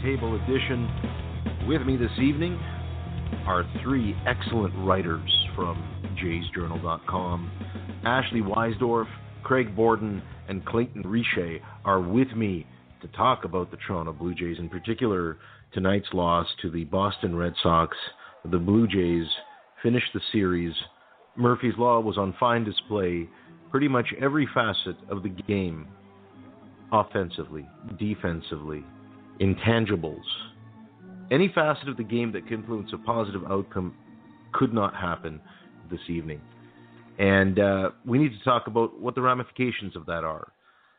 Roundtable Edition. With me this evening are three excellent writers from JaysJournal.com. Ashley Weisdorf, Craig Borden, and Clayton Richer are with me to talk about the Toronto Blue Jays, in particular tonight's loss to the Boston Red Sox. The Blue Jays finished the series. Murphy's Law was on fine display pretty much every facet of the game offensively, defensively, intangibles. Any facet of the game that can influence a positive outcome could not happen this evening. And uh, we need to talk about what the ramifications of that are.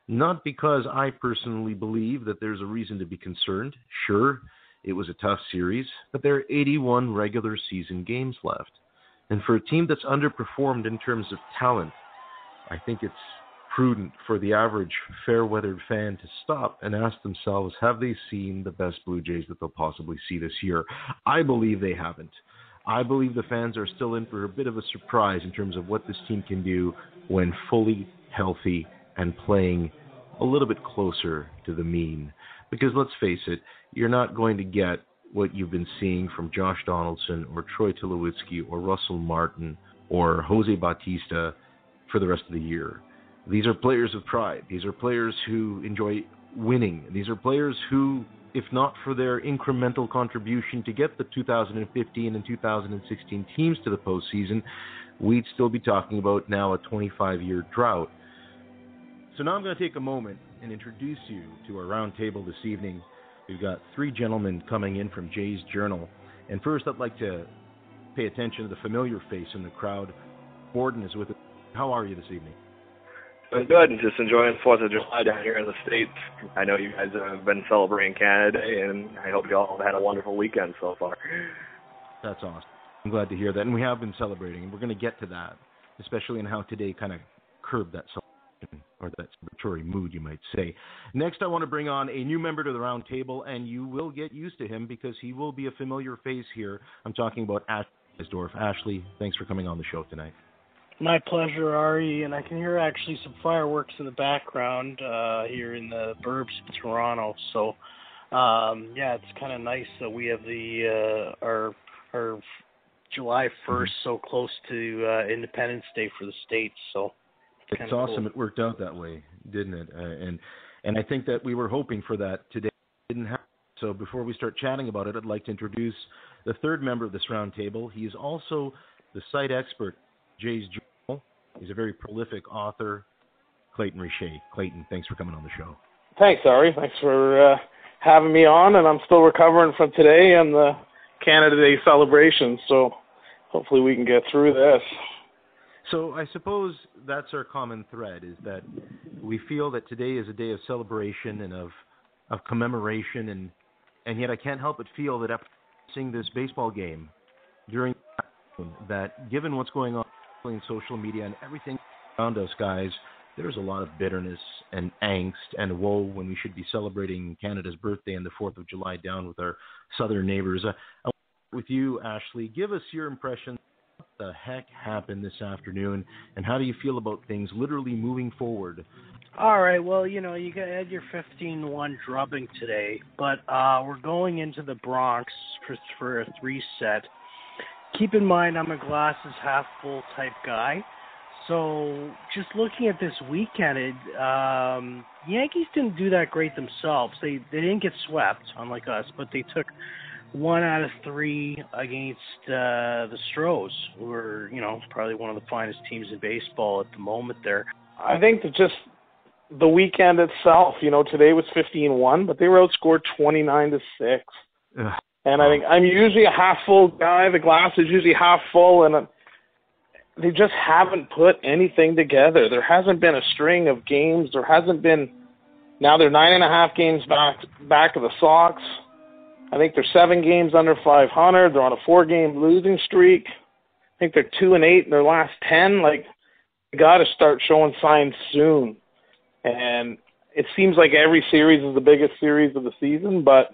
Not because I personally believe that there's a reason to be concerned. Sure, it was a tough series, but there are 81 regular season games left. And for a team that's underperformed in terms of talent, I think it's prudent for the average fair weathered fan to stop and ask themselves have they seen the best Blue Jays that they'll possibly see this year? I believe they haven't. I believe the fans are still in for a bit of a surprise in terms of what this team can do when fully healthy and playing a little bit closer to the mean. Because let's face it, you're not going to get what you've been seeing from Josh Donaldson or Troy Tulowitzki or Russell Martin or Jose Bautista for the rest of the year. These are players of pride. These are players who enjoy winning. These are players who, if not for their incremental contribution to get the 2015 and 2016 teams to the postseason, we'd still be talking about now a 25 year drought. So now I'm going to take a moment and introduce you to our roundtable this evening. We've got three gentlemen coming in from Jay's Journal. And first, I'd like to pay attention to the familiar face in the crowd. Borden is with us. How are you this evening? Doing good. Just enjoying Fourth of July down here in the states. I know you guys have been celebrating Canada Day, and I hope you all have had a wonderful weekend so far. That's awesome. I'm glad to hear that, and we have been celebrating, and we're going to get to that, especially in how today kind of curbed that celebration or that celebratory mood, you might say. Next, I want to bring on a new member to the round table, and you will get used to him because he will be a familiar face here. I'm talking about Ashley. Ashley, thanks for coming on the show tonight. My pleasure, Ari, and I can hear actually some fireworks in the background uh, here in the burbs of Toronto. So, um, yeah, it's kind of nice that we have the uh, our our July 1st so close to uh, Independence Day for the states. So it's, it's awesome. Cool. It worked out that way, didn't it? Uh, and and I think that we were hoping for that today. It didn't happen. So before we start chatting about it, I'd like to introduce the third member of this roundtable. He is also the site expert, Jay's Journal. He's a very prolific author, Clayton Richer. Clayton, thanks for coming on the show. Thanks, Ari. Thanks for uh, having me on, and I'm still recovering from today and the Canada Day celebration, so hopefully we can get through this. So I suppose that's our common thread is that we feel that today is a day of celebration and of of commemoration and and yet I can't help but feel that after seeing this baseball game during that given what's going on social media and everything around us, guys, there's a lot of bitterness and angst and woe when we should be celebrating Canada's birthday and the 4th of July down with our southern neighbors. Uh, with you, Ashley, give us your impression. What the heck happened this afternoon, and how do you feel about things literally moving forward? All right. Well, you know, you had your 15-1 drubbing today, but uh, we're going into the Bronx for, for a three-set keep in mind I'm a glasses half full type guy. So just looking at this weekend, it, um, Yankees didn't do that great themselves. They they didn't get swept, unlike us, but they took one out of three against uh, the Stros, who are you know probably one of the finest teams in baseball at the moment. There, I think that just the weekend itself, you know, today was 15-1, but they were outscored 29 to six. And I think I'm usually a half full guy. The glass is usually half full, and uh, they just haven't put anything together. There hasn't been a string of games. There hasn't been. Now they're nine and a half games back back of the Sox. I think they're seven games under 500. They're on a four-game losing streak. I think they're two and eight in their last ten. Like, they got to start showing signs soon. And it seems like every series is the biggest series of the season, but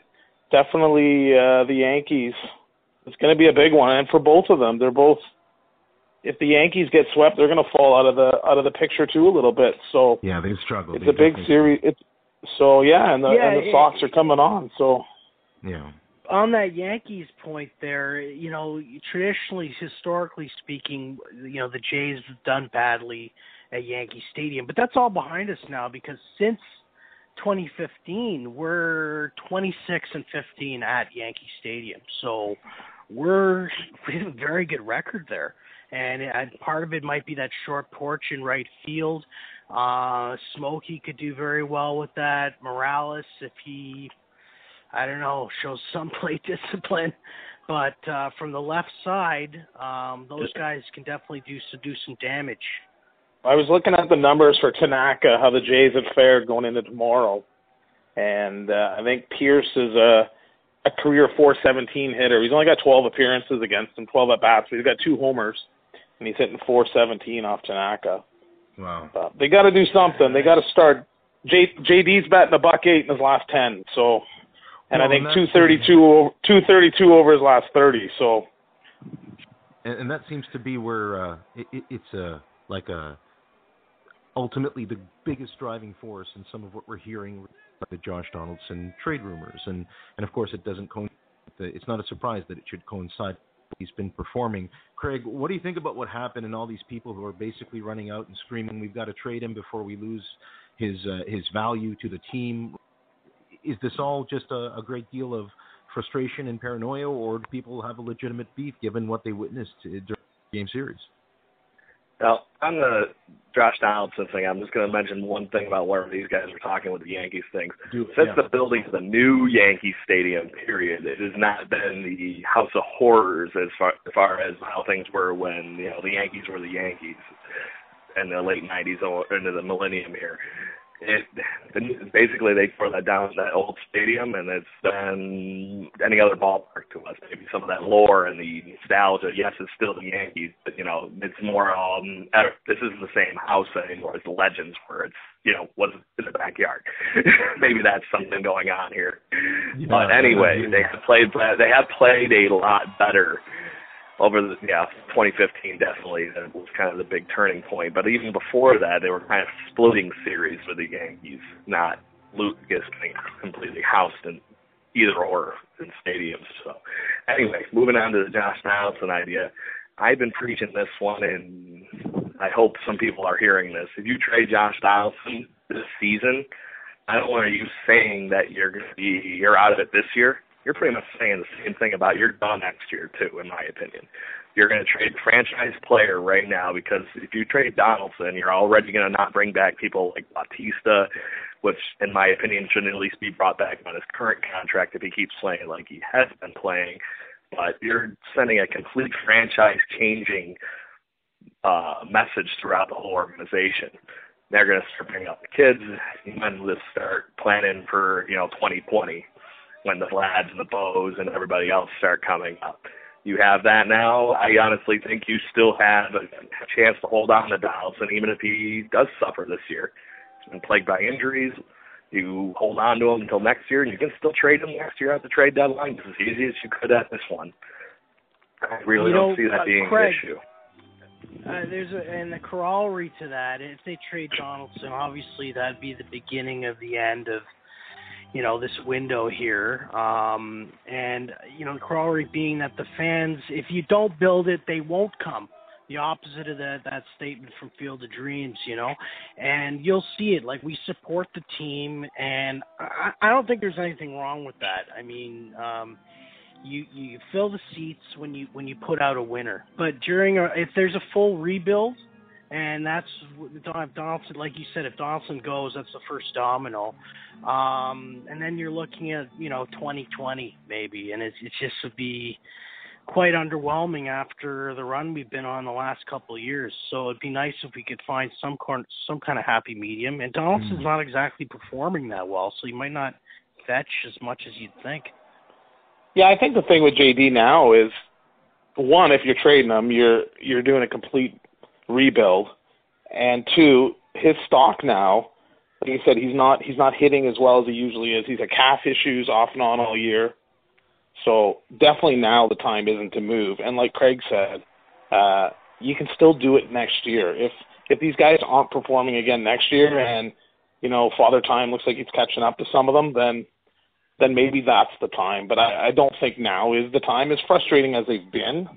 definitely uh, the Yankees. It's going to be a big one, and for both of them, they're both. If the Yankees get swept, they're going to fall out of the out of the picture too a little bit. So yeah, they've struggled. It's they a big series. It's So yeah, and the yeah, and the Sox are coming on. So yeah. On that Yankees point there, you know, traditionally, historically speaking, you know, the Jays have done badly at Yankee Stadium, but that's all behind us now because since 2015, we're 26 and 15 at Yankee Stadium. So we're we have a very good record there, and, and part of it might be that short porch in right field. Uh, Smokey could do very well with that. Morales, if he, I don't know, shows some plate discipline. But uh, from the left side, um, those guys can definitely do do some damage. I was looking at the numbers for Tanaka, how the Jays have fared going into tomorrow, and uh, I think Pearce is a a career 417 hitter. He's only got 12 appearances against him, 12 at bats, but he's got two homers, and he's hitting 417 off Tanaka. Wow. Uh, they got to do something. They got to start. J, JD's batting a buck eight in his last 10, so, and well, I think 232 over, 232 over his last 30. So, and, and that seems to be where uh, it, it, it's a like a ultimately the biggest driving force in some of what we're hearing the Josh Donaldson trade rumors, and and of course it doesn't coincide. It's not a surprise that it should coincide. He's been performing. Craig, what do you think about what happened and all these people who are basically running out and screaming, "We've got to trade him before we lose his uh, his value to the team"? Is this all just a, a great deal of frustration and paranoia, or do people have a legitimate beef given what they witnessed during the game series? Now, on the Josh Donaldson thing, I'm just going to mention one thing about where these guys were talking with the Yankees things. Since yeah. the building of the new Yankee Stadium, period, it has not been the house of horrors as far as, far as how things were when you know the Yankees were the Yankees in the late '90s or into the millennium here it basically they tore that down that old stadium and it's been any other ballpark to us. Maybe some of that lore and the nostalgia. Yes it's still the yankees but you know it's more um this isn't the same house anymore. It's the legends where it's you know was in the backyard. Maybe that's something going on here. Yeah, but anyway they have played they have played a lot better over the yeah 2015 definitely that was kind of the big turning point. But even before that, they were kind of splitting series with the Yankees, not Lucas getting completely housed in either or in stadiums. So anyway, moving on to the Josh Donaldson idea. I've been preaching this one, and I hope some people are hearing this. If you trade Josh Donaldson this season, I don't want you saying that you're going to be you're out of it this year you're pretty much saying the same thing about you're done next year too, in my opinion. You're going to trade franchise player right now because if you trade Donaldson, you're already going to not bring back people like Bautista, which in my opinion should at least be brought back on his current contract if he keeps playing like he has been playing. But you're sending a complete franchise changing uh, message throughout the whole organization they're going to start bringing up the kids and then let's start planning for you know 2020 when the Vlads and the Bows and everybody else start coming up. You have that now. I honestly think you still have a, chance to hold on to Donaldson, even if he does suffer this year. He's been plagued by injuries. You hold on to him until next year, and you can still trade him next year at the trade deadline just as easy as you could at this one. I really you don't see that uh, being Craig, an issue. Uh, there's a, and the corollary to that. If they trade Donaldson, obviously that'd be the beginning of the end of you know this window here. Um and you know the corollary being that the fans if you don't build it they won't come. The opposite of that that statement from field of dreams you know? And you'll see it. Like we support the team and i i don't think there's anything wrong with that. I mean um you you fill the seats when you when you put out a winner. But during a if there's a full rebuild and that's if Donaldson, like you said, if Donaldson goes, that's the first domino, um, and then you're looking at you know 2020 maybe, and it, it just would be quite underwhelming after the run we've been on the last couple of years. So it'd be nice if we could find some corn, some kind of happy medium. And Donaldson's mm. not exactly performing that well, so he might not fetch as much as you'd think. Yeah, I think the thing with JD now is one, if you're trading him, you're you're doing a complete rebuild, and two, his stock now, like you said, he's not he's not hitting as well as he usually is. He's had calf issues off and on all year, so definitely now the time isn't to move. And like Craig said, uh, you can still do it next year if if these guys aren't performing again next year and you know, Father Time looks like he's catching up to some of them, then then maybe that's the time. But I, I don't think now is the time. As frustrating as they've been,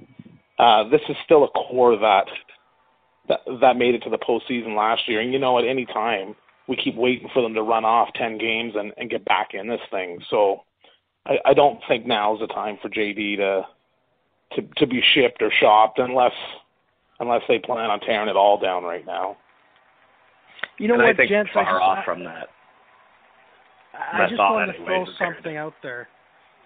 uh, this is still a core that that that made it to the postseason last year. And you know, at any time we keep waiting for them to run off ten games and, and get back in this thing. So I, I don't think now is the time for JD to to to be shipped or shopped unless unless they plan on tearing it all down right now. You know and what, I think gents? far I just, off I, from that. I That's just all wanted to throw who something out there.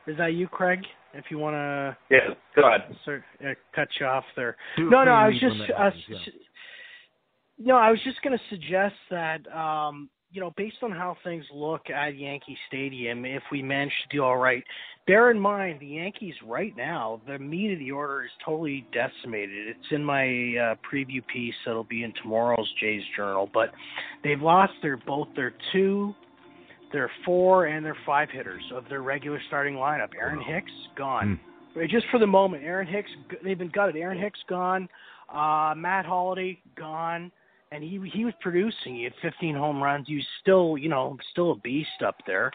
Is that you, Craig? If you want to Yeah, go ahead. sort uh, cut you off there. Feel No, no, I was just uh, happens, yeah. s- no, I was just going to suggest that um, you know, based on how things look at Yankee Stadium, if we manage to do all right, bear in mind the Yankees right now, the meat of the order is totally decimated. It's in my uh, preview piece that'll be in tomorrow's Jays Journal, but they've lost their both their two, their four, and their five hitters of their regular starting lineup. Aaron Hicks gone. But Just for the moment, Aaron Hicks, they've been gutted. Aaron Hicks gone, uh, Matt Holliday gone, and he he was producing. He had 15 home runs. He was still, you know, still a beast up there.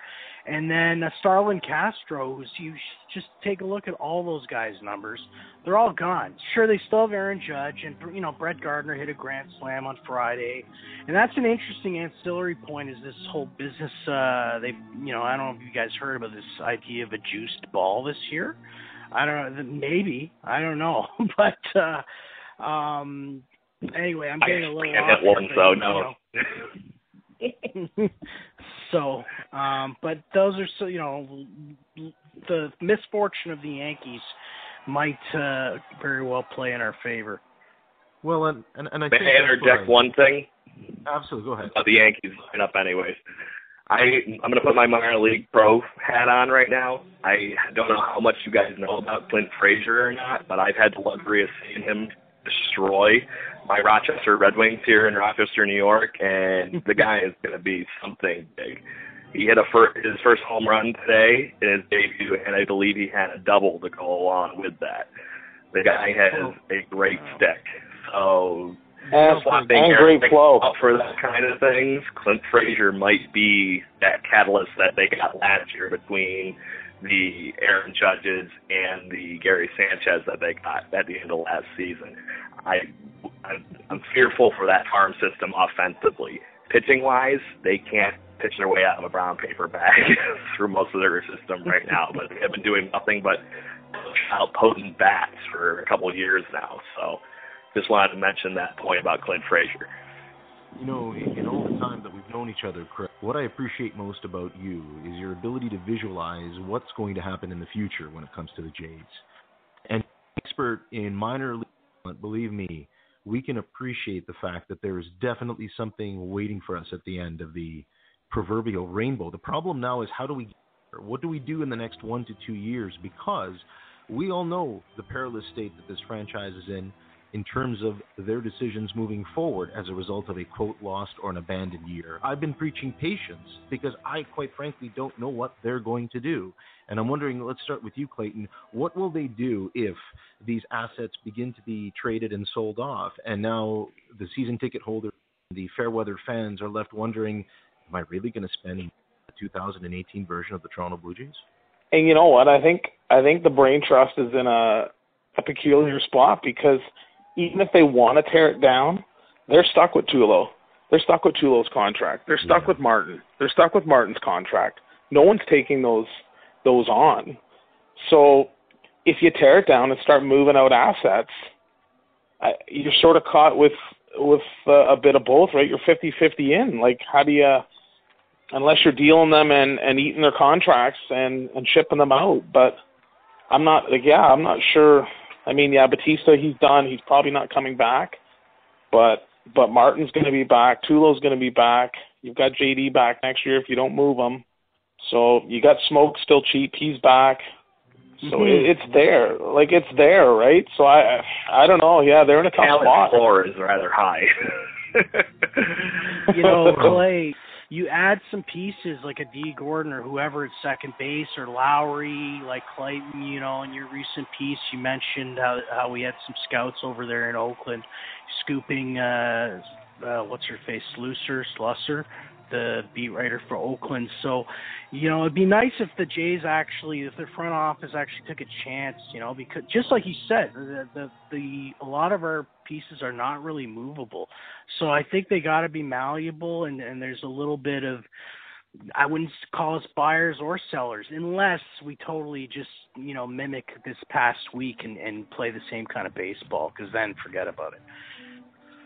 And then uh, Starlin Castro, who's you just take a look at all those guys' numbers. They're all gone. Sure, they still have Aaron Judge, and you know Brett Gardner hit a grand slam on Friday, and that's an interesting ancillary point. Is this whole business? Uh, they, you know, I don't know if you guys heard about this idea of a juiced ball this year. I don't know. Maybe I don't know, but uh, um, anyway, I'm getting a little off hit one, so but, no. so, um, but those are so you know the misfortune of the Yankees might uh, very well play in our favor. Well, and and, and I May think I that's what interject I- one thing Absolutely, go ahead. about the Yankees lineup, anyways? I I'm gonna put my minor league pro hat on right now. I don't know how much you guys know about Clint Frazier or not, but I've had the luxury of seeing him destroy my Rochester Red Wings here in Rochester, New York, and the guy is gonna be something big. He hit a fir- his first home run today in his debut, and I believe he had a double to go along with that. The guy has oh. a great stick, so And, swapping and Eric great flow. up for that kind of things. Clint Frazier might be that catalyst that they got last year between the Aaron Judges and the Gary Sanchez that they got at the end of last season. I I'm, fearful for that farm system offensively. Pitching wise, they can't pitch their way out of a brown paper bag through most of their system right now, but they have been doing nothing but out potent bats for a couple of years now. So just wanted to mention that point about Clint Frazier. You know, in, all the time that we've known each other, Chris, what I appreciate most about you is your ability to visualize what's going to happen in the future when it comes to the Jays. And expert in minor league, believe me, we can appreciate the fact that there is definitely something waiting for us at the end of the proverbial rainbow. The problem now is how do we? What do we do in the next one to two years? Because we all know the perilous state that this franchise is in in terms of their decisions moving forward as a result of a quote lost or an abandoned year. I've been preaching patience because I quite frankly don't know what they're going to do. And I'm wondering, let's start with you, Clayton. What will they do if these assets begin to be traded and sold off? And now the season ticket holders, the Fairweather fans are left wondering, am I really going to spend the 2018 version of the Toronto Blue Jays? And you know what? I think I think the Brain Trust is in a a peculiar spot because even if they want to tear it down, they're stuck with Tulo. They're stuck with Tulo's contract. They're stuck Yeah. with Martin. They're stuck with Martin's contract. No one's taking those those on. So if you tear it down and start moving out assets, you're sort of caught with with uh, a bit of both, right? You're 50-50 in. Like, how do you? Unless you're dealing them and and eating their contracts and and shipping them out, but I'm not like yeah, I'm not sure. I mean, yeah, Bautista, he's done. He's probably not coming back, but but Martin's going to be back. Tulo's going to be back. You've got JD back next year if you don't move him. So you got Smoak still cheap. He's back. So Mhm. it, it's there, like it's there, right? So I I don't know. Yeah, they're in a tough Talent spot. floor is rather high. you know, Clay, you add some pieces like a Dee Gordon or whoever at second base or Lowrie, like Clayton, you know, in your recent piece you mentioned how how we had some scouts over there in Oakland scooping uh uh what's her face, Slusser, Slusser the beat writer for Oakland. So, you know, it'd be nice if the Jays actually, if their front office actually took a chance, you know, because just like you said, the the, the a lot of our pieces are not really movable. So I think they got to be malleable, and and there's a little bit of I wouldn't call us buyers or sellers unless we totally just you know mimic this past week and, and play the same kind of baseball. Because then forget about it.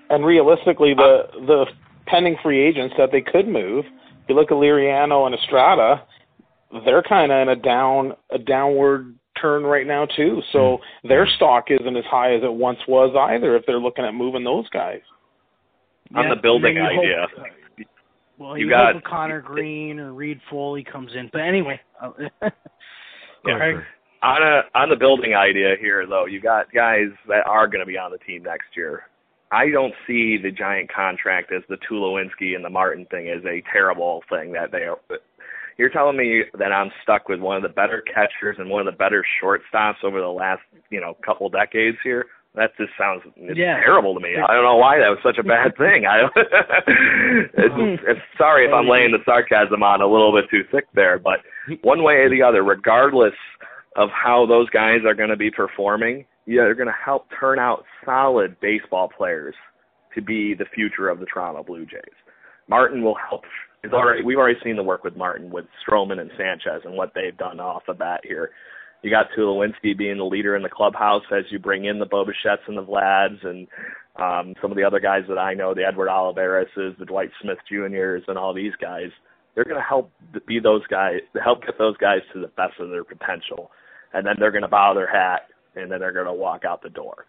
And realistically, the the pending free agents that they could move. You look at Liriano and Estrada, they're kind of in a down a downward turn right now too. So mm-hmm. their stock isn't as high as it once was either. If they're looking at moving those guys. Yeah, On the building idea. Hope, well, you, you got Conner Greene or Reid Foley comes in, but anyway. yeah. On a on the building idea here, though, you got guys that are going to be on the team next year. I don't see the giant contract as the Tulowitzki and the Martin thing as a terrible thing that they are. You're telling me that I'm stuck with one of the better catchers and one of the better shortstops over the last, you know, couple decades here. That just sounds it's yeah. terrible to me. I don't know why that was such a bad thing. I it's, mm. it's sorry if I'm laying the sarcasm on a little bit too thick there, but one way or the other, regardless of how those guys are going to be performing, yeah, they're going to help turn out solid baseball players to be the future of the Toronto Blue Jays. Martin will help. Already, we've already seen the work with Martin, with Stroman and Sanchez, and what they've done off the bat here you got Tulowitzki being the leader in the clubhouse as you bring in the Bo Bichettes and the Vlads and um, some of the other guys that I know, the Edward Oliverases, the Dwight Smith Juniors, and all these guys. They're going to help be those guys, help get those guys to the best of their potential, and then they're going to bow their hat and then they're going to walk out the door.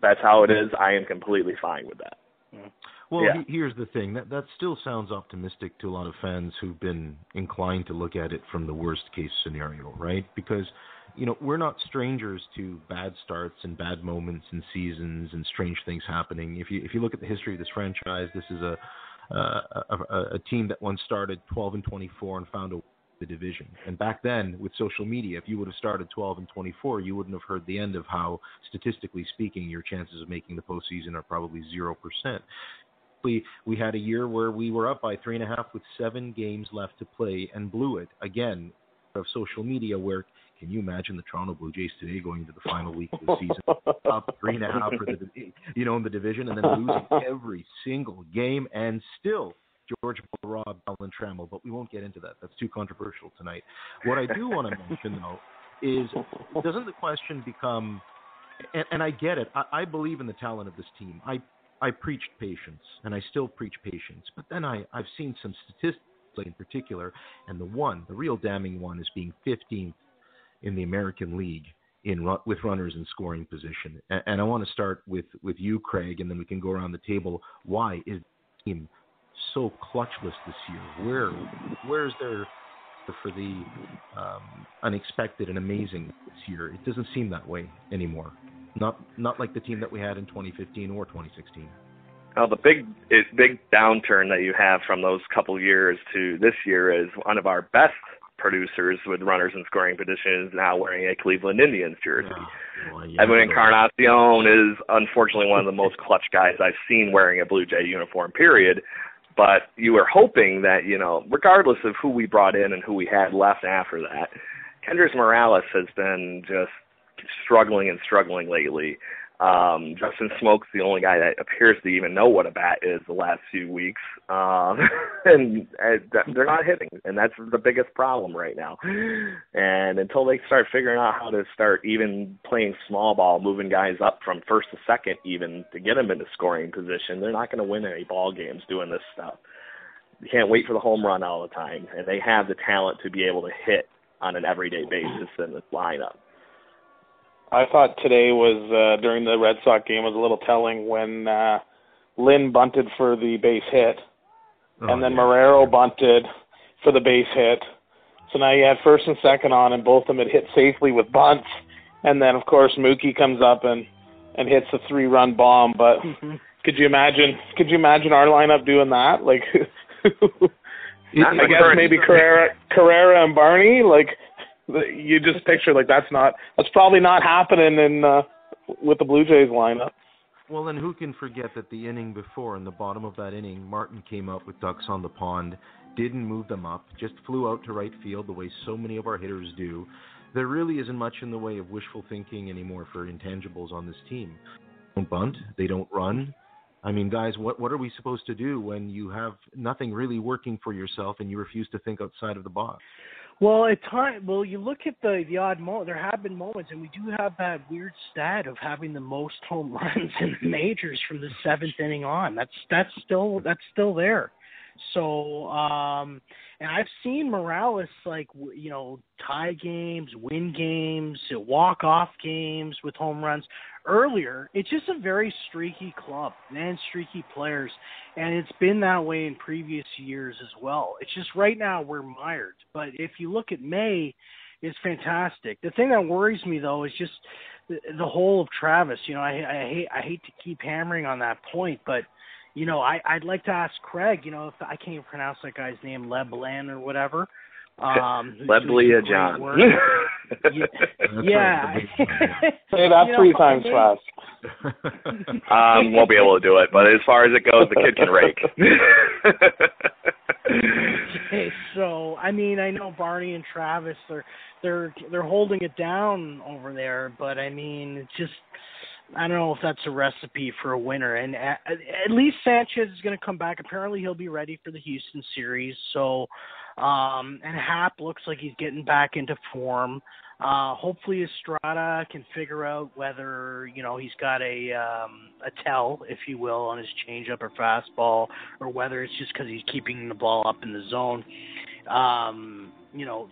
That's how it is. I am completely fine with that. Mm-hmm. Well, yeah. he, here's the thing that that still sounds optimistic to a lot of fans who've been inclined to look at it from the worst case scenario, right? Because you know we're not strangers to bad starts and bad moments and seasons and strange things happening. If you if you look at the history of this franchise, this is a uh, a, a, a team that once started 12 and 24 and found a the division. And back then, with social media, if you would have started 12 and 24, you wouldn't have heard the end of how, statistically speaking, your chances of making the postseason are probably 0%. We had a year where we were up by three and a half with seven games left to play and blew it again of social media work. Can you imagine the Toronto Blue Jays today going into the final week of the season up three and a half for the you know in the division and then losing every single game and still George Rob Alan Trammell, but we won't get into that. That's too controversial tonight. What I do want to mention though is doesn't the question become and, and I get it. I, I believe in the talent of this team. I I preached patience, and I still preach patience. But then I, I've seen some statistics in particular, and the one, the real damning one, is being 15th in the American League in with runners in scoring position. And, and I want to start with with you, Craig, and then we can go around the table. Why is the team so clutchless this year? Where where's their for the um, unexpected and amazing this year? It doesn't seem that way anymore. Not not like the team that we had in 2015 or 2016. Well, the big big downturn that you have from those couple years to this year is one of our best producers with runners in scoring positions now wearing a Cleveland Indians jersey. Yeah. Well, yeah, Edwin Encarnacion is unfortunately one of the most clutch guys I've seen wearing a Blue Jay uniform. Period. But you were hoping that you know, regardless of who we brought in and who we had left after that, Kendrys Morales has been just struggling and struggling lately. Um, Justin Smoak's the only guy that appears to even know what a bat is the last few weeks, um, and, and they're not hitting, and that's the biggest problem right now. And until they start figuring out how to start even playing small ball, moving guys up from first to second, even to get them into scoring position, they're not going to win any ball games doing this stuff. You can't wait for the home run all the time, and they have the talent to be able to hit on an everyday basis in this lineup. I thought today was uh, during the Red Sox game was a little telling when uh, Lin bunted for the base hit, oh, and then yeah. Marrero bunted for the base hit. So now you had first and second on, and both of them had hit safely with bunts. And then of course Mookie comes up and and hits a three run bomb. But mm-hmm. could you imagine? Could you imagine our lineup doing that? Like, I guess maybe Carrera, Carrera and Barney. Like you just picture like that's not that's probably not happening in uh, with the Blue Jays lineup. Well, then who can forget that the inning before, in the bottom of that inning, Martin came up with ducks on the pond, didn't move them up, just flew out to right field the way so many of our hitters do. There really isn't much in the way of wishful thinking anymore for intangibles on this team. They don't bunt, they don't run. I mean, guys, what what are we supposed to do when you have nothing really working for yourself and you refuse to think outside of the box? Well, at time, well, you look at the the odd moment. There have been moments, and we do have that weird stat of having the most home runs in the majors from the seventh inning on. That's that's still that's still there. So, um, and I've seen Morales like you know tie games, win games, walk off games with home runs earlier. It's just a very streaky club and streaky players, and it's been that way in previous years as well. It's just right now we're mired. But if you look at May, it's fantastic. The thing that worries me though is just the, the whole of Travis. You know, I, I hate I hate to keep hammering on that point, but you know, I, I'd like to ask Craig, you know, if I can't even pronounce that guy's name, Leblanc or whatever. Um, Leblia John. yeah. yeah. Say that three know, times fast. um, won't be able to do it, but as far as it goes, the kid can rake. okay, so I mean, I know Barney and Travis, they're they're they're holding it down over there, but I mean, it's just I don't know if that's a recipe for a winner. And at, at least Sanchez is going to come back. Apparently, he'll be ready for the Houston series. So, um, and Happ looks like he's getting back into form. Uh, hopefully, Estrada can figure out whether you know he's got a um, a tell, if you will, on his changeup or fastball, or whether it's just because he's keeping the ball up in the zone. Um, you know,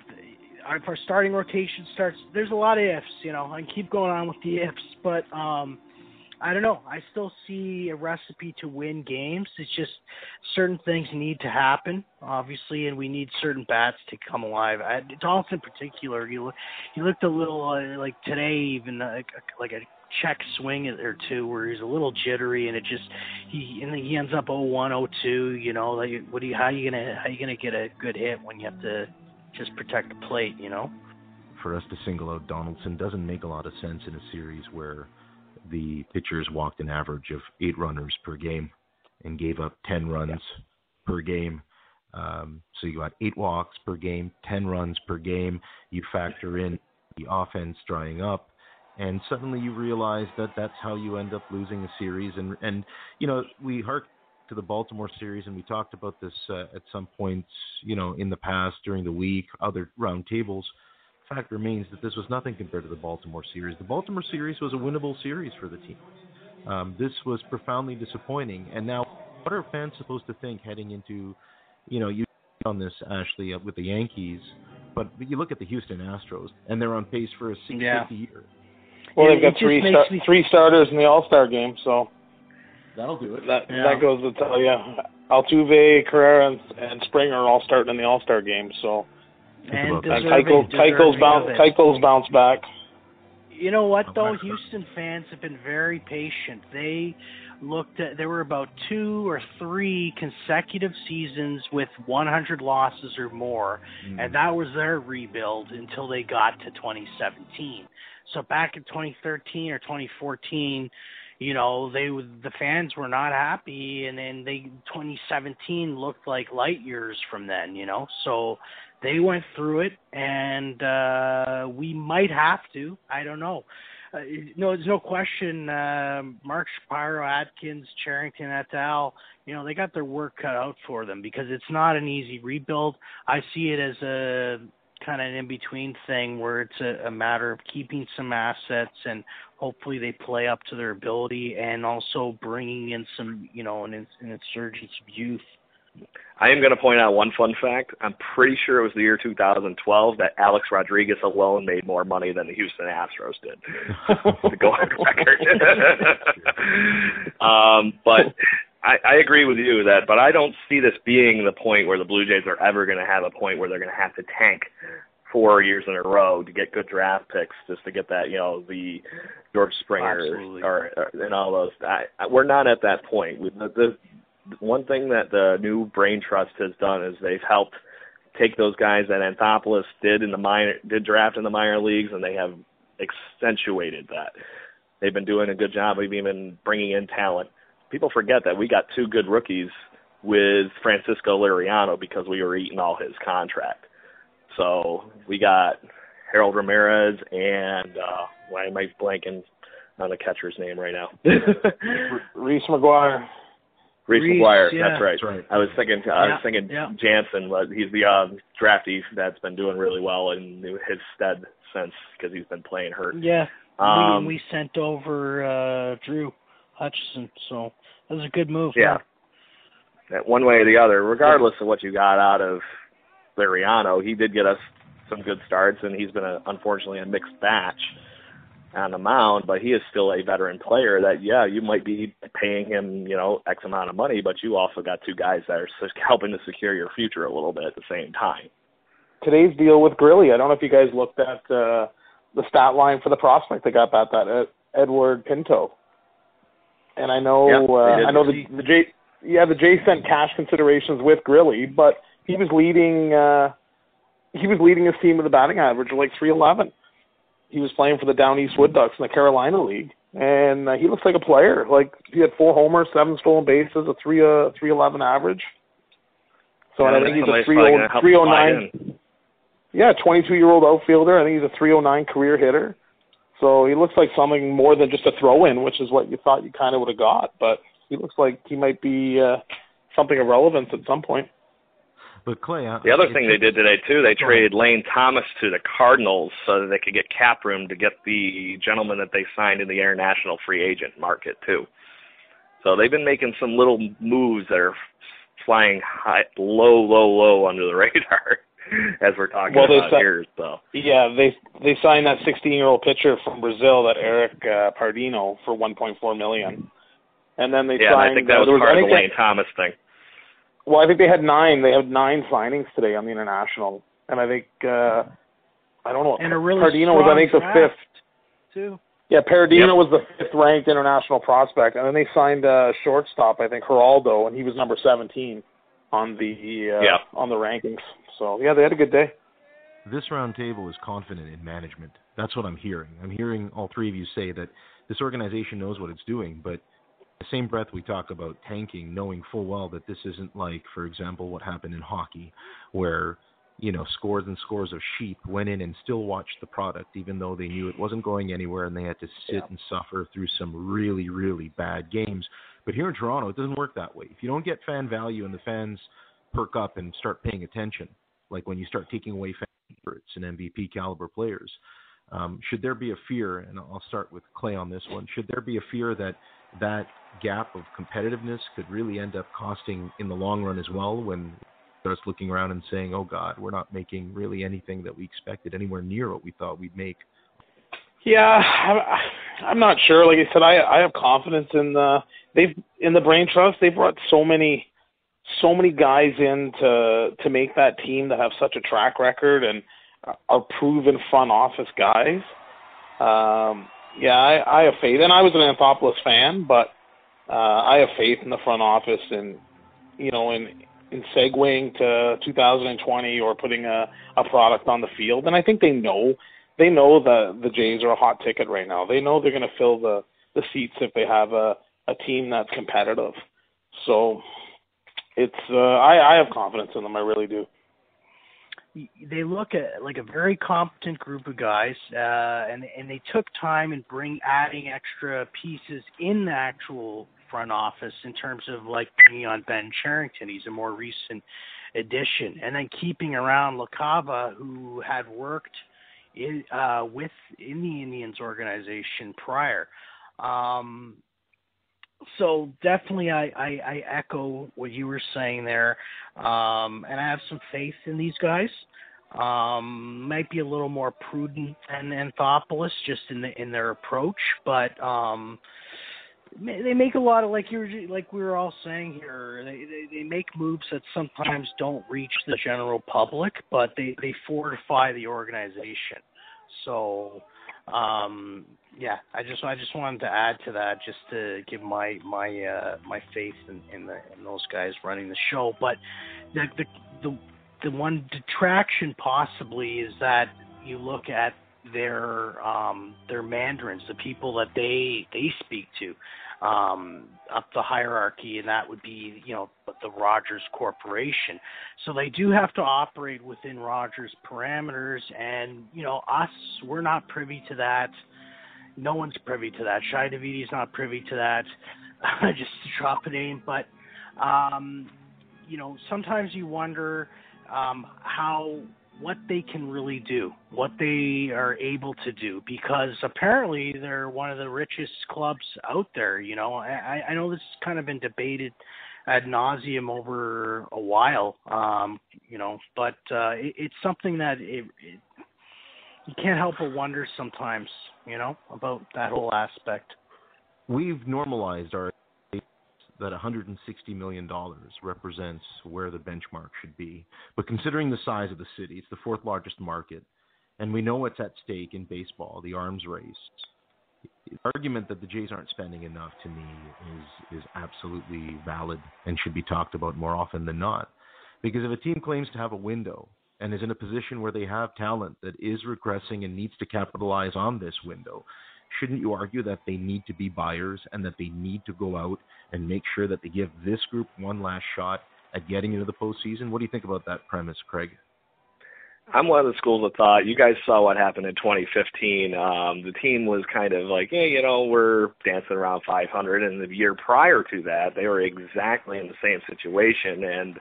if our starting rotation starts, there's a lot of ifs. You know, I keep going on with the ifs, but um, I don't know. I still see a recipe to win games. It's just certain things need to happen, obviously, and we need certain bats to come alive. I, Donaldson, in particular, you look, you looked a little uh, like today, even uh, like, like a check swing or two where he's a little jittery and it just he and he ends up 01 02 you know like what do you how are you gonna how are you gonna get a good hit when you have to just protect the plate, you know. For us to single out Donaldson doesn't make a lot of sense in a series where the pitchers walked an average of eight runners per game and gave up ten runs yeah. per game. Um, so you got eight walks per game, ten runs per game. You factor in the offense drying up, and suddenly you realize that that's how you end up losing a series. And and you know we hark to the Baltimore series, and we talked about this uh, at some points, you know, in the past during the week, other roundtables. Fact remains that this was nothing compared to the Baltimore series. The Baltimore series was a winnable series for the team. Um, this was profoundly disappointing. And now, what are fans supposed to think heading into, you know, you on this Ashley with the Yankees, but you look at the Houston Astros, and they're on pace for a 650 yeah. year. Well, they've got three star- me... three starters in the All Star game, so That'll do it. That yeah. that goes to tell you. Altuve, Correa, and, and Springer are all starting in the All Star game. So and Keuchel, Keuchel's bounce Keuchel's bounce back. You know what though? Houston fans have been very patient. They looked at there were about two or three consecutive seasons with 100 losses or more, mm. and that was their rebuild until they got to 2017. So back in 2013 or 2014 you know they the fans were not happy and then they 2017 looked like light years from then you know so they went through it and uh we might have to. I don't know. Uh, no there's no question uh mark shapiro atkins Cherington, et al. you know they got their work cut out for them because it's not an easy rebuild. I see it as a kind of an in between thing where it's a, a matter of keeping some assets and hopefully they play up to their ability and also bringing in some, you know, an, an insurgence of youth. I am going to point out one fun fact. I'm pretty sure it was the year 2012 that Alex Rodriguez alone made more money than the Houston Astros did. to go on record. um, but I, I agree with you that, but I don't see this being the point where the Blue Jays are ever going to have a point where they're going to have to tank four years in a row to get good draft picks just to get that, you know, the George Springer or, or and all those. I, I, we're not at that point. We, the, the one thing that the new Brain Trust has done is they've helped take those guys that Anthopoulos did in the minor did draft in the minor leagues, and they have accentuated that. they've been doing a good job of even bringing in talent. People forget that we got two good rookies with Francisco Liriano because we were eating all his contract. So we got Harold Ramirez and uh why am I blanking on the catcher's name right now? Reese McGuire. Reese, Reese, McGuire. yeah. That's right. That's right. I was thinking. I Yeah, was thinking yeah. Jansen. but He's the um, drafty that's been doing really well in his stead since because he's been playing hurt. Yeah, Um, we we sent over uh Drew Hutchison, so that was a good move. Yeah. That one way or the other, regardless of what you got out of Liriano, he did get us some good starts, and he's been a, unfortunately a mixed batch on the mound. But he is still a veteran player. That yeah, you might be paying him you know X amount of money, but you also got two guys that are helping to secure your future a little bit at the same time. Today's deal with Grilli. I don't know if you guys looked at uh, the stat line for the prospect they got that that Ed, Eduard Pinto. And I know Yeah, uh. I know the the J yeah the J sent cash considerations with Grilli, but he was leading uh, he was leading his team with a batting average of like three eleven. He was playing for the Down East Wood Ducks in the Carolina League, and uh, he looks like a player. Like he had four homers, seven stolen bases, a three uh three eleven average. So and I think he's a three probably oh gonna help three oh slide nine. in. Yeah, 22 year old outfielder. I think he's a 309 career hitter. So he looks like something more than just a throw in, which is what you thought you kind of would have got. But he looks like he might be uh, something of relevance at some point. But Clay, I, The other thing they did today too, they traded Lane Thomas to the Cardinals so that they could get cap room to get the gentleman that they signed in the international free agent market too. So they've been making some little moves that are flying high, low, low, low under the radar as we're talking Well, about sa- here. So Yeah, they they signed that 16 year old pitcher from Brazil, that Eric uh, Pardinho, for 1.4 million. And then they yeah, and signed. I think that uh, was there part I of the Lane Thomas thing. They, well, I think they had nine. They had nine signings today on the international, and I think uh, I don't know. And a really Pardinho was I think the fifth. too. Yeah, Paradino Yep. was the fifth ranked international prospect, and then they signed a shortstop, I think Geraldo, and he was number seventeen on the uh, Yeah. on the rankings. So yeah, they had a good day. this roundtable is confident in management. That's what I'm hearing. I'm hearing all three of you say that this organization knows what it's doing, but the same breath we talk about tanking, knowing full well that this isn't like, for example, what happened in hockey, where you know scores and scores of sheep went in and still watched the product, even though they knew it wasn't going anywhere and they had to sit Yeah. and suffer through some really, really bad games. But here in Toronto, it doesn't work that way. If you don't get fan value and the fans perk up and start paying attention, like when you start taking away fan favorites and MVP caliber players. Um, should there be a fear, and I'll start with Clay on this one, should there be a fear that that gap of competitiveness could really end up costing in the long run as well when starts looking around and saying, oh God, we're not making really anything that we expected anywhere near what we thought we'd make? Yeah, I'm, not sure. Like I said, I I have confidence in the they've in the brain trust. They've brought so many so many guys in to to make that team that have such a track record and are proven front office guys. Um, yeah, I, I have faith, and I was an Anthopoulos fan, but uh, I have faith in the front office and you know in in segueing to 2020 or putting a a product on the field. And I think they know they know the the Jays are a hot ticket right now. They know they're going to fill the the seats if they have a a team that's competitive. So it's uh, I I have confidence in them. I really do. They look at like a very competent group of guys, uh, and and they took time and bring adding extra pieces in the actual front office in terms of like bringing on Ben Cherington. He's a more recent addition, and then keeping around Lacava, who had worked in uh, with in the Indians organization prior. Um, so definitely, I, I, I echo what you were saying there, um, and I have some faith in these guys. Um, might be a little more prudent than Anthopoulos just in the in their approach, but um, they make a lot of like you were like we were all saying here. They, they they make moves that sometimes don't reach the general public, but they they fortify the organization. So um yeah i just i just wanted to add to that just to give my my uh my faith in in, the, in those guys running the show. But the, the the the one detraction possibly is that you look at their um, their mandarins, the people that they they speak to, um, up the hierarchy, and that would be you know the Rogers Corporation. So they do have to operate within Rogers parameters, and you know us, we're not privy to that. No one's privy to that. Shi Davidi's not privy to that. Just to drop a name, but um, you know sometimes you wonder um, how what they can really do, what they are able to do, because apparently they're one of the richest clubs out there. You know, I, I know this has kind of been debated ad nauseum over a while, um, you know, but uh, it, it's something that it, it, you can't help but wonder sometimes, you know, about that whole aspect. We've normalized our that $160 million represents where the benchmark should be. But considering the size of the city, it's the fourth largest market, and we know what's at stake in baseball, the arms race. The argument that the Jays aren't spending enough to me is is absolutely valid and should be talked about more often than not. Because if a team claims to have a window and is in a position where they have talent that is regressing and needs to capitalize on this window, shouldn't you argue that they need to be buyers and that they need to go out and make sure that they give this group one last shot at getting into the postseason? What do you think about that premise, Craig? I'm one of the schools of thought. You guys saw what happened in 2015. Um, the team was kind of like, hey, you know, we're dancing around 500, and the year prior to that, they were exactly in the same situation. And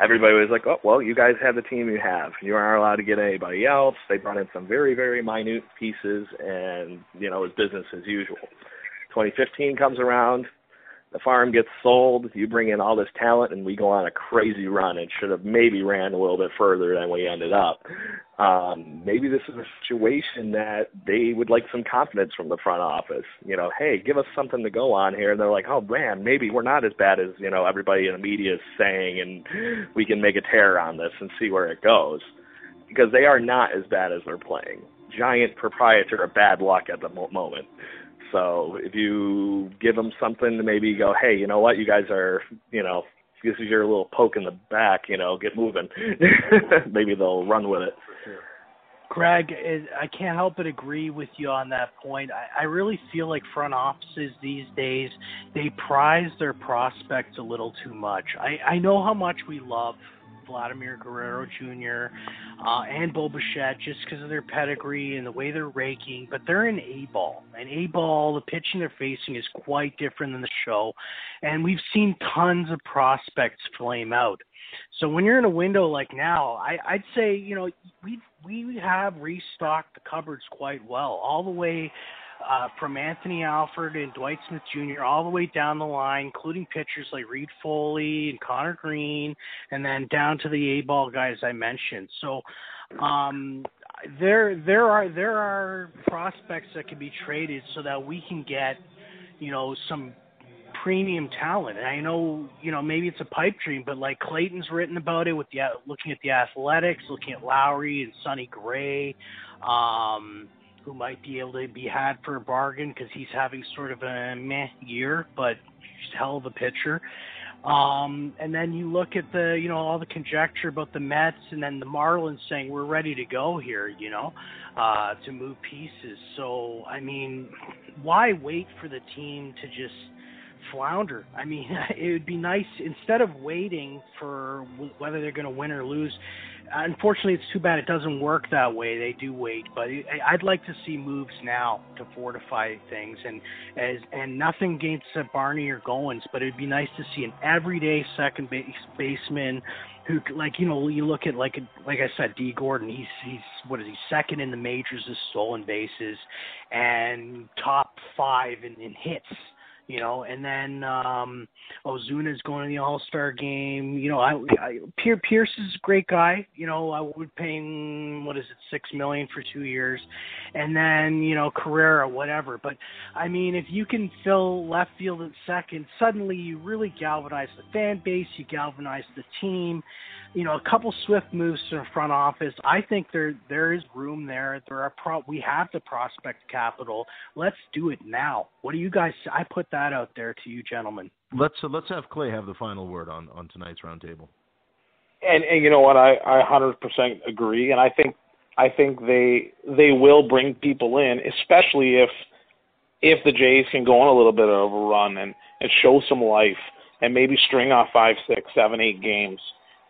everybody was like, oh, well, you guys have the team you have. You aren't allowed to get anybody else. They brought in some very, very minute pieces, and, you know, it's business as usual. 2015 comes around the farm gets sold, you bring in all this talent, and we go on a crazy run. It should have maybe ran a little bit further than we ended up. Um, maybe this is a situation that they would like some confidence from the front office. You know, hey, give us something to go on here. And they're like, oh man, maybe we're not as bad as you know everybody in the media is saying, and we can make a tear on this and see where it goes. Because they are not as bad as they're playing. Giant proprietor of bad luck at the moment. So if you give them something to maybe go, hey, you know what, you guys are, you know, this is your little poke in the back, you know, get moving. maybe they'll run with it. Greg, I can't help but agree with you on that point. I, I really feel like front offices these days they prize their prospects a little too much. I, I know how much we love Vladimir Guerrero Jr. Uh, and Bo Bichette just because of their pedigree and the way they're raking, but they're in A ball. And A ball, the pitching they're facing is quite different than the show. And we've seen tons of prospects flame out. So when you're in a window like now, I, I'd say you know we we have restocked the cupboards quite well, all the way uh, from Anthony Alford and Dwight Smith Jr. all the way down the line, including pitchers like Reid Foley and Conner Greene, and then down to the A ball guys I mentioned. So um, there there are there are prospects that can be traded so that we can get you know some premium talent. And I know, you know, maybe it's a pipe dream, but like Clayton's written about it with the looking at the athletics, looking at Lowrie and Sonny Gray. Um, who might be able to be had for a bargain because he's having sort of a meh year, but he's a hell of a pitcher. Um, and then you look at the, you know, all the conjecture about the Mets and then the Marlins saying we're ready to go here, you know, uh, to move pieces. So, I mean, why wait for the team to just flounder? I mean, it would be nice instead of waiting for whether they're going to win or lose unfortunately, it's too bad it doesn't work that way. They do wait, but I'd like to see moves now to fortify things, and as and nothing against uh, Barney or Goins, but it'd be nice to see an everyday second base baseman who, like you know, you look at like like I said, Dee Gordon. He's he's what is he second in the majors as stolen bases, and top five in, in hits you know, and then um Ozuna's going to the All Star game. You know, I, I Pearce, Pearce is a great guy. You know, I would pay him what is it, six million for two years, and then you know Carrera, whatever. But I mean, if you can fill left field at second, suddenly you really galvanize the fan base, you galvanize the team you know, a couple swift moves to the front office. I think there there is room there. There are pro. We have the prospect capital. Let's do it now. What do you guys? I put that out there to you, gentlemen. Let's uh, let's have Clay have the final word on on tonight's roundtable. And and you know what? I I 100% agree. And I think I think they they will bring people in, especially if if the Jays can go on a little bit of a run and and show some life and maybe string off five, six, seven, eight games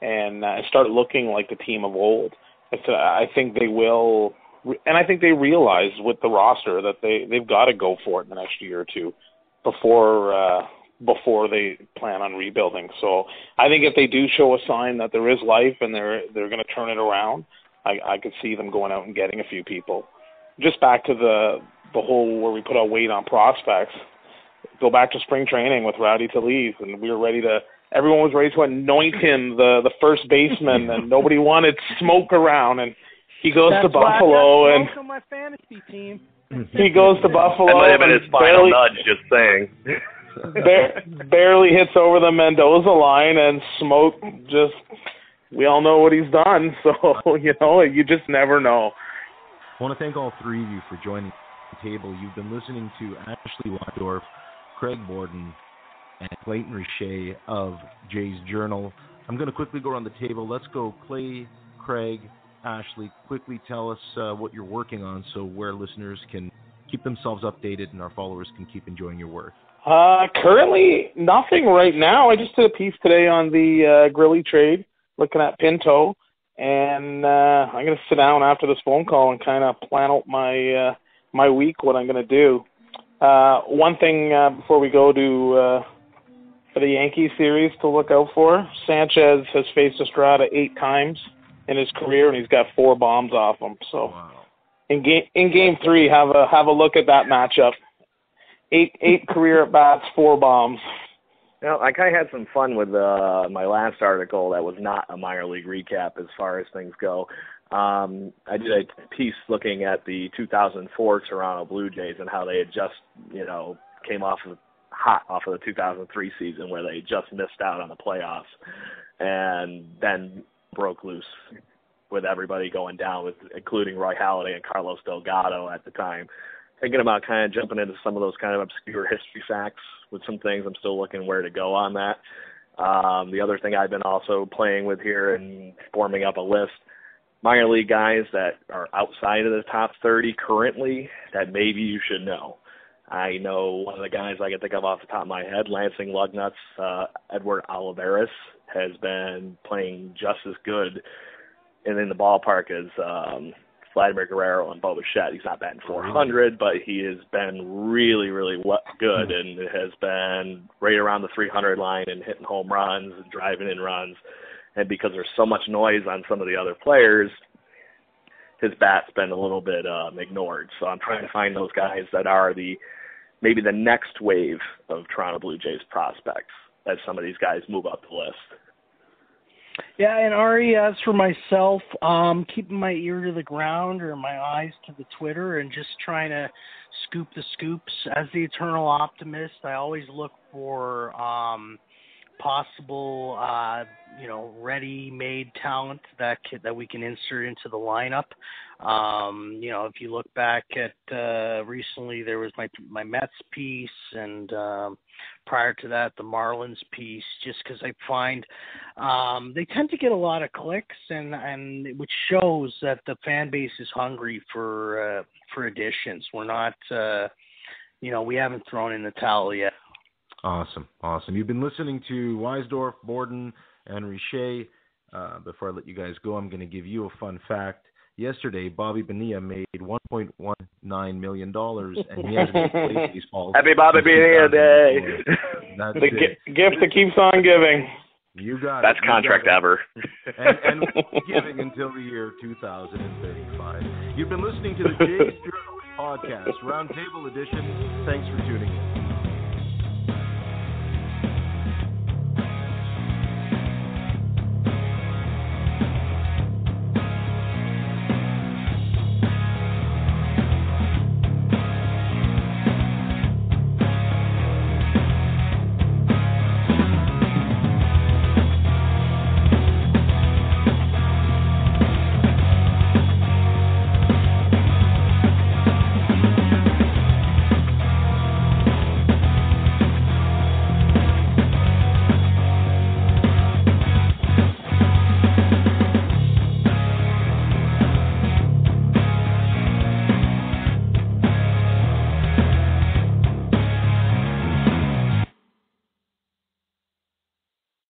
and uh, start looking like the team of old. It's, uh, I think they will, and I think they realize with the roster that they they've got to go for it in the next year or two before uh, before they plan on rebuilding. So I think if they do show a sign that there is life and they're they're going to turn it around, I, I could see them going out and getting a few people. Just back to the the whole where we put our weight on prospects. Go back to spring training with Rowdy Tellez, and we were ready to. Everyone was ready to anoint him the the first baseman, and nobody wanted Smoak around. And he goes That's to Buffalo, and on my fantasy team. He goes to Buffalo. That might have been and his final barely, nudge, just saying. ba- barely hits over the Mendoza line, and Smoak just. We all know what he's done, so you know you just never know. I want to thank all three of you for joining the table. You've been listening to Ashley Wydorf, Craig Borden, and Clayton Richer of Jays Journal. I'm going to quickly go around the table. Let's go, Clay, Craig, Ashley. Quickly tell us uh, what you're working on, so where listeners can keep themselves updated and our followers can keep enjoying your work. Uh, currently nothing right now. I just did a piece today on the uh, Grilli trade, looking at Pinto, and uh, I'm gonna sit down after this phone call and kind of plan out my uh, my week, what I'm gonna do. Uh, one thing uh, before we go to uh, for the Yankee series to look out for: Sanchez has faced Estrada eight times in his career, and he's got four bombs off him. So Wow. in game in game three, have a have a look at that matchup. Eight eight career at bats, four bombs. You know, I kind of had some fun with uh, my last article that was not a minor league recap as far as things go. Um, I did a piece looking at the 2004 Toronto Blue Jays and how they had just, you know, came off of hot off of the 2003 season where they just missed out on the playoffs and then broke loose with everybody going down, with including Roy Halladay and Carlos Delgado at the time. Thinking about kind of jumping into some of those kind of obscure history facts with some things. I'm still looking where to go on that. Um, the other thing I've been also playing with here and forming up a list minor league guys that are outside of the top 30 currently that maybe you should know. I know one of the guys I can think of off the top of my head, Lansing Lugnuts, uh, Edward Olivares, has been playing just as good and in the ballpark as um, Vladimir Guerrero and Bo Bichette. He's not batting 400, but he has been really, really good and has been right around the 300 line and hitting home runs and driving in runs. And because there's so much noise on some of the other players, his bat's been a little bit um, ignored. So I'm trying to find those guys that are the maybe the next wave of Toronto Blue Jays prospects as some of these guys move up the list. Yeah, and Ari, as for myself, um, keeping my ear to the ground or my eyes to the Twitter and just trying to scoop the scoops. As the eternal optimist, I always look for um, possible, uh, you know, ready-made talent that that we can insert into the lineup. Um, you know, if you look back at uh, recently, there was my my Mets piece, and um, prior to that, the Marlins piece. Just because I find um, they tend to get a lot of clicks, and and which shows that the fan base is hungry for uh, for additions. We're not, uh, you know, we haven't thrown in the towel yet. Awesome, awesome. You've been listening to Weisdorf, Borden, and Richer. Uh, before I let you guys go, I'm going to give you a fun fact. Yesterday, Bobby Bonilla made 1.19 million dollars, and he hasn't played baseball. Happy Bobby Bonilla Day. That's The gi- gift that keeps on giving. You got That's it. Got contract ever. and, and we'll giving until the year 2035. You've been listening to the Jays Journal podcast, Roundtable Edition. Thanks for tuning in.